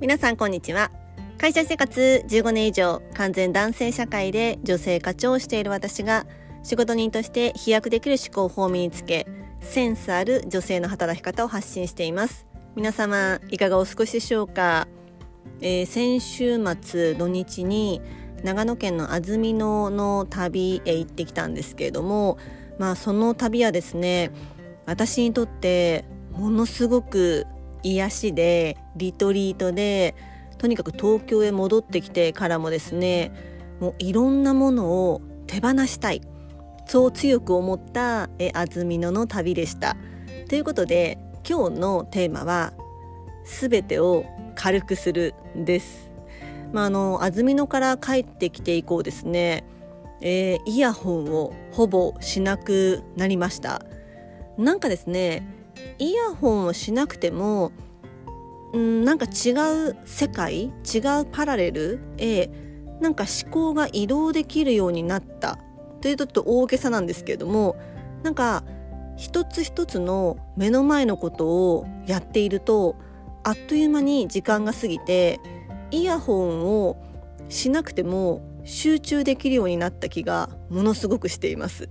皆さんこんにちは。会社生活15年以上完全男性社会で女性課長をしている私が仕事人として飛躍できる思考法を身につけセンスある女性の働き方を発信しています。皆様いかがお過ごしでしょうか、えー、先週末土日に長野県の安曇野の旅へ行ってきたんですけれどもまあその旅はですね私にとってものすごく癒しでリトリートでとにかく東京へ戻ってきてからもですねもういろんなものを手放したいそう強く思った安曇野の旅でした。ということで今日のテーマは「すべてを軽くする」です。まあ、あの安曇野から帰ってきて以降ですね、えー、イヤホンをほぼしなくなりました。なんかですねイヤホンをしなくてもうんなんか違う世界違うパラレルへなんか思考が移動できるようになったというとちょっと大げさなんですけれどもなんか一つ一つの目の前のことをやっているとあっという間に時間が過ぎてイヤホンをしなくても集中できるようになった気がものすごくしています。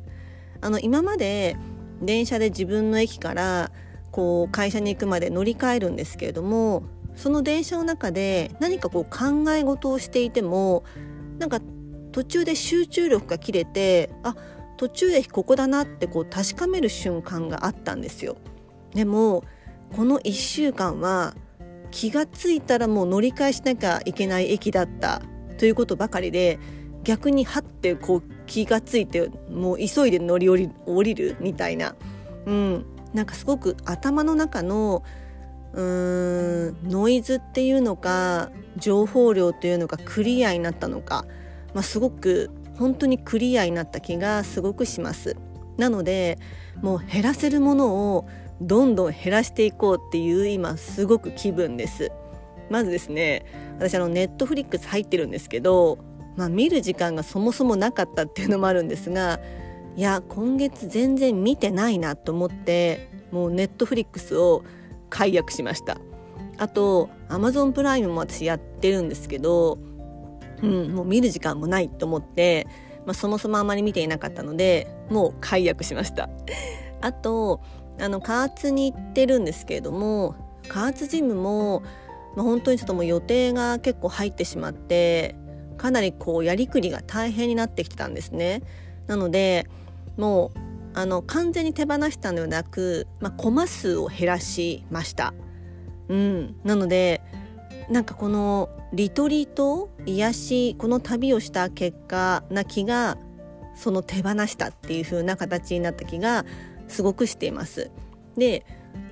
あの今まで電車で自分の駅からこう会社に行くまで乗り換えるんですけれどもその電車の中で何かこう考え事をしていてもなんか途中で集中力が切れてあ途中駅ここだなってこう確かめる瞬間があったんですよ。でもこの1週間は気がついたらもう乗り換えしなきゃいけない駅だったということばかりで逆にはってこう気がついてもう急いで乗り降り降りるみたいな、うん、なんかすごく頭の中のうーんノイズっていうのか情報量というのがクリアになったのか、まあ、すごく本当にクリアになった気がすごくします。なのでもう減らせるものをどんどん減らしていこうっていう今すごく気分です。まずですね私あのネットフリックス入ってるんですけど、まあ、見る時間がそもそもなかったっていうのもあるんですがいや今月全然見てないなと思ってもうネットフリックスを解約しました。あとアマゾンプライムも私やってるんですけど、うん、もう見る時間もないと思って、まあ、そもそもあまり見ていなかったのでもう解約しました。あとあの加圧に行ってるんですけれども加圧ジムも、まあ、本当にちょっともう予定が結構入ってしまってかなりこうやりくりが大変になってきてたんですねなのでもうあの完全に手放したのではなく、まあ、コマ数を減らしました。うん、なのでなんかこのリトリート癒しこの旅をした結果な気がその手放したっていう風な形になった気がすごくしています。で、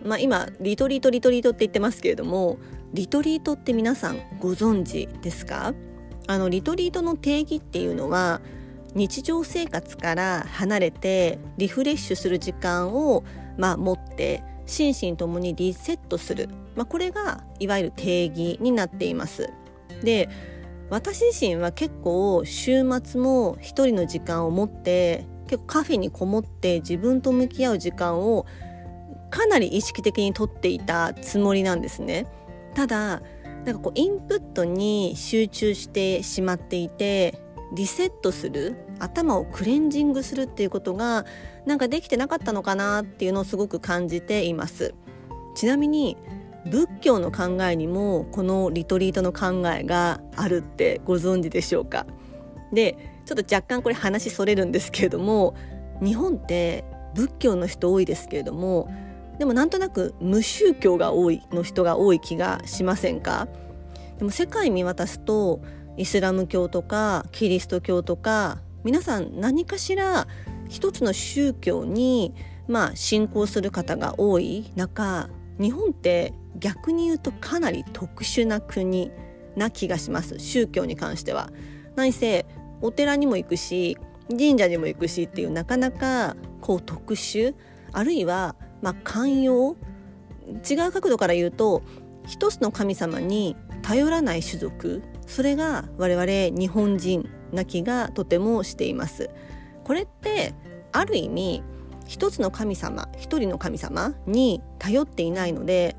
まあ、今リトリートリトリートって言ってますけれどもリトリートって皆さんご存知ですか？あのリトリートの定義っていうのは日常生活から離れてリフレッシュする時間を、まあ、持って心身ともにリセットする、まあ、これがいわゆる定義になっています。で私自身は結構週末も一人の時間を持って結構カフェにこもって自分と向き合う時間をかなり意識的にとっていたつもりなんですね。ただなんかこうインプットに集中してしまっていてリセットする頭をクレンジングするっていうことがなんかできてなかったのかなっていうのをすごく感じています。ちなみに仏教の考えにもこのリトリートの考えがあるってご存知でしょうか？でちょっと若干これ話それるんですけれども日本って仏教の人多いですけれどもでもなんとなく無宗教が多いの人が多い気がしませんか？でも世界見渡すとイスラム教とかキリスト教とか皆さん何かしら一つの宗教にまあ信仰する方が多い。中日本って逆に言うとかなり特殊な国な気がします。宗教に関しては。何せお寺にも行くし神社にも行くしっていうなかなかこう特殊。あるいはまあ寛容。違う角度から言うと一つの神様に頼らない種族。それが我々日本人な気がとてもしています。これってある意味一つの神様一人の神様に頼っていないので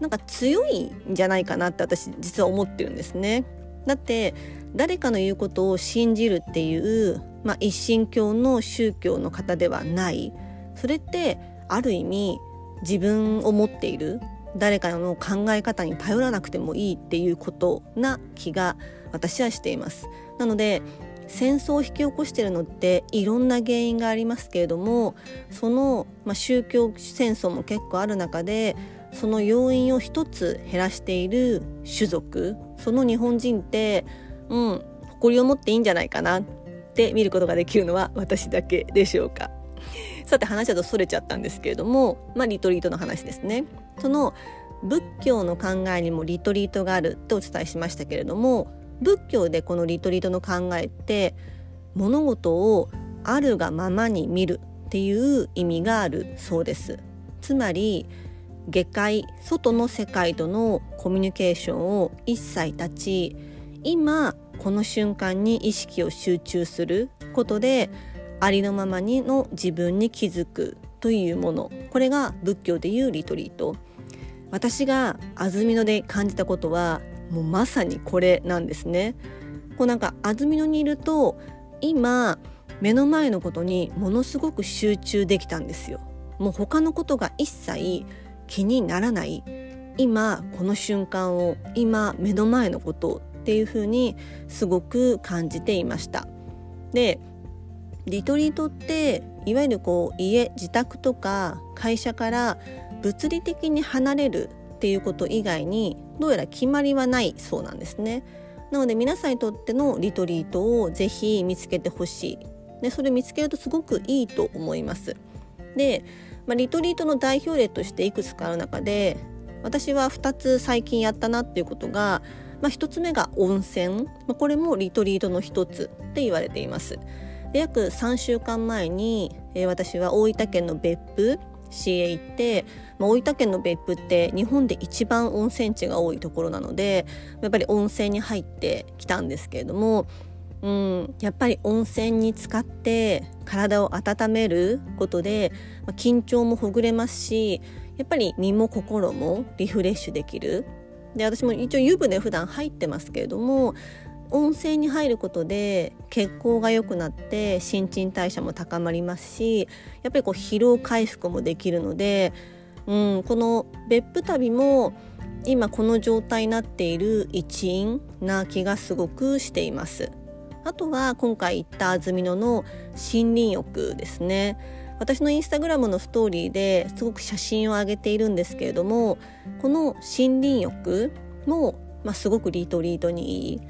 なんか強いんじゃないかなって私実は思ってるんですね。だって誰かの言うことを信じるっていう、まあ、一神教の宗教の方ではない。それってある意味自分を持っている誰かの考え方に頼らなくてもいいっていうことな気が私はしています。なので戦争を引き起こしてるのっていろんな原因がありますけれどもその、まあ、宗教戦争も結構ある中でその要因を一つ減らしている種族その日本人ってうん誇りを持っていいんじゃないかなって見ることができるのは私だけでしょうか。さて話はとそれちゃったんですけれども、まあ、リトリートの話ですね。その仏教の考えにもリトリートがあるとお伝えしましたけれども仏教でこのリトリートの考えって物事をあるがままに見るっていう意味があるそうです。つまり下界外の世界とのコミュニケーションを一切断ち今この瞬間に意識を集中することでありのままにの自分に気づくというもの。これが仏教でいうリトリート。私が安曇野で感じたことはもうまさにこれなんですね。こうなんか安曇野にいると今目の前のことにものすごく集中できたんですよ。もう他のことが一切気にならない。今この瞬間を今目の前のことっていうふうにすごく感じていました。でリトリートっていわゆるこう家自宅とか会社から物理的に離れるっていうこと以外にどうやら決まりはないそうなんですね。なので皆さんにとってのリトリートをぜひ見つけてほしい。でそれ見つけるとすごくいいと思います。で、まあ、リトリートの代表例としていくつかある中で私は2つ最近やったなっていうことがまあ、1つ目が温泉、まあ、これもリトリートの1つって言われています。で約3週間前に、えー、私は大分県の別府市へ行って、まあ、大分県の別府って日本で一番温泉地が多いところなのでやっぱり温泉に入ってきたんですけれどもうん、やっぱり温泉に浸かって体を温めることで、まあ、緊張もほぐれますしやっぱり身も心もリフレッシュできる。で私も一応湯船普段入ってますけれども温泉に入ることで血行が良くなって新陳代謝も高まりますしやっぱりこう疲労回復もできるので、うん、この別府旅も今この状態になっている一因な気がすごくしています。あとは今回行った安曇野の森林浴ですね。私のインスタグラムのストーリーですごく写真を上げているんですけれどもこの森林浴も、まあ、すごくリトリートにいい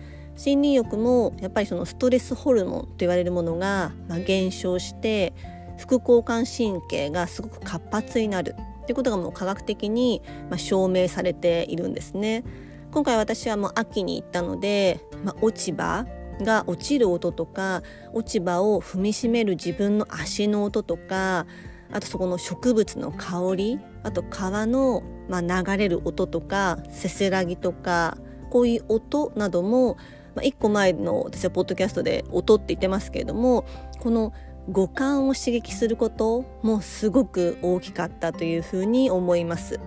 森林浴もやっぱりそのストレスホルモンと言われるものが、減少して副交感神経がすごく活発になるということがもう科学的に、証明されているんですね。今回私はもう秋に行ったので、まあ、落ち葉が落ちる音とか落ち葉を踏みしめる自分の足の音とかあとそこの植物の香りあと川の、まあ、流れる音とかせせらぎとかこういう音なども、まあ、1個前の私はポッドキャストで音って言ってますけれどもこの五感を刺激することもすごく大きかったというふうに思います。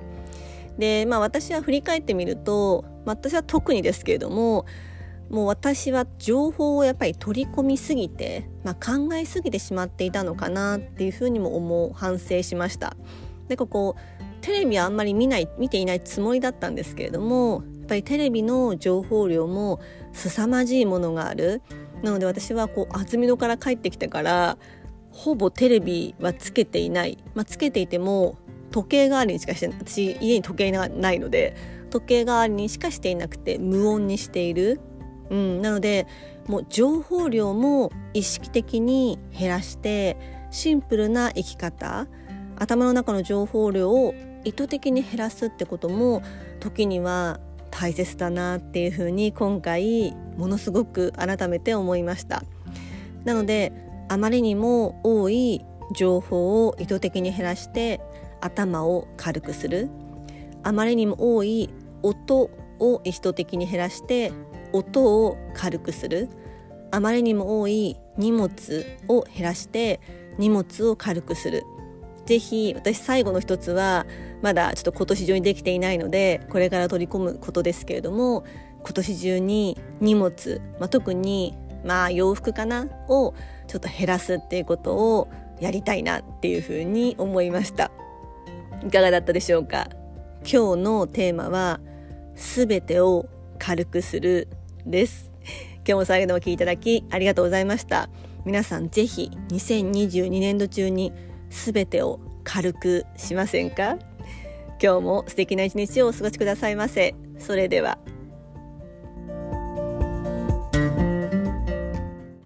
でまあ私は振り返ってみると、まあ、私は特にですけれどももう私は情報をやっぱり取り込みすぎて、まあ、考えすぎてしまっていたのかなっていうふうにも思う反省しました。でここテレビはあんまり見ない見ていないつもりだったんですけれどもっぱりテレビの情報量も凄まじいものがある。なので私はこう安曇野から帰ってきてからほぼテレビはつけていない、まあ、つけていても時計代わりにしかして私家に時計がないので時計代わりにしかしていなくて無音にしている。うん、なのでもう情報量も意識的に減らしてシンプルな生き方頭の中の情報量を意図的に減らすってことも時には大切だなっていうふうに今回ものすごく改めて思いました。なのであまりにも多い情報を意図的に減らして頭を軽くする。あまりにも多い音を意図的に減らして音を軽くする。あまりにも多い荷物を減らして荷物を軽くする。ぜひ私最後の一つはまだちょっと今年中にできていないのでこれから取り込むことですけれども今年中に荷物、まあ、特にまあ洋服かなをちょっと減らすっていうことをやりたいなっていうふうに思いました。いかがだったでしょうか？今日のテーマはすべてを軽くするです。今日も最後までお聴きいただきありがとうございました。皆さんぜひ2022年度中に全てを軽くしませんか？今日も素敵な一日をお過ごしくださいませ。それでは。